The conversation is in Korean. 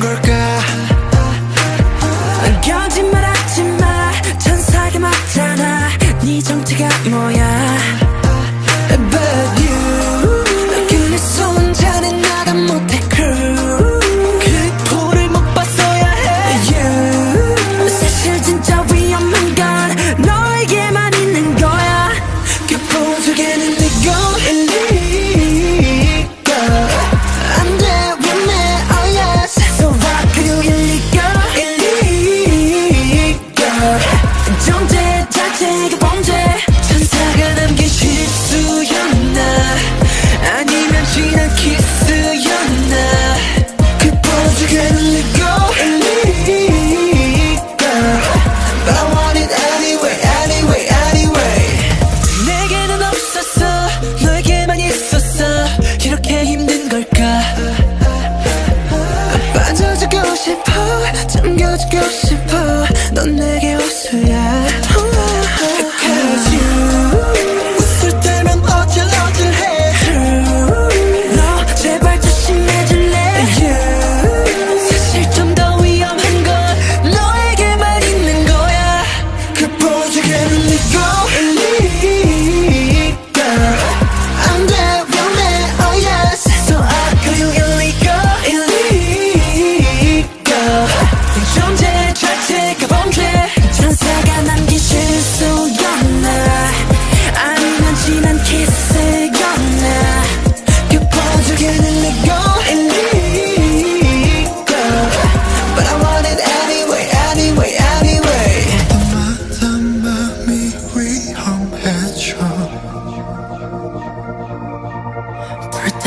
걸까 견지 말았지 마 천사게 맞잖아 네 정체가 뭐야 빠져주고 싶어 잠겨주고 싶어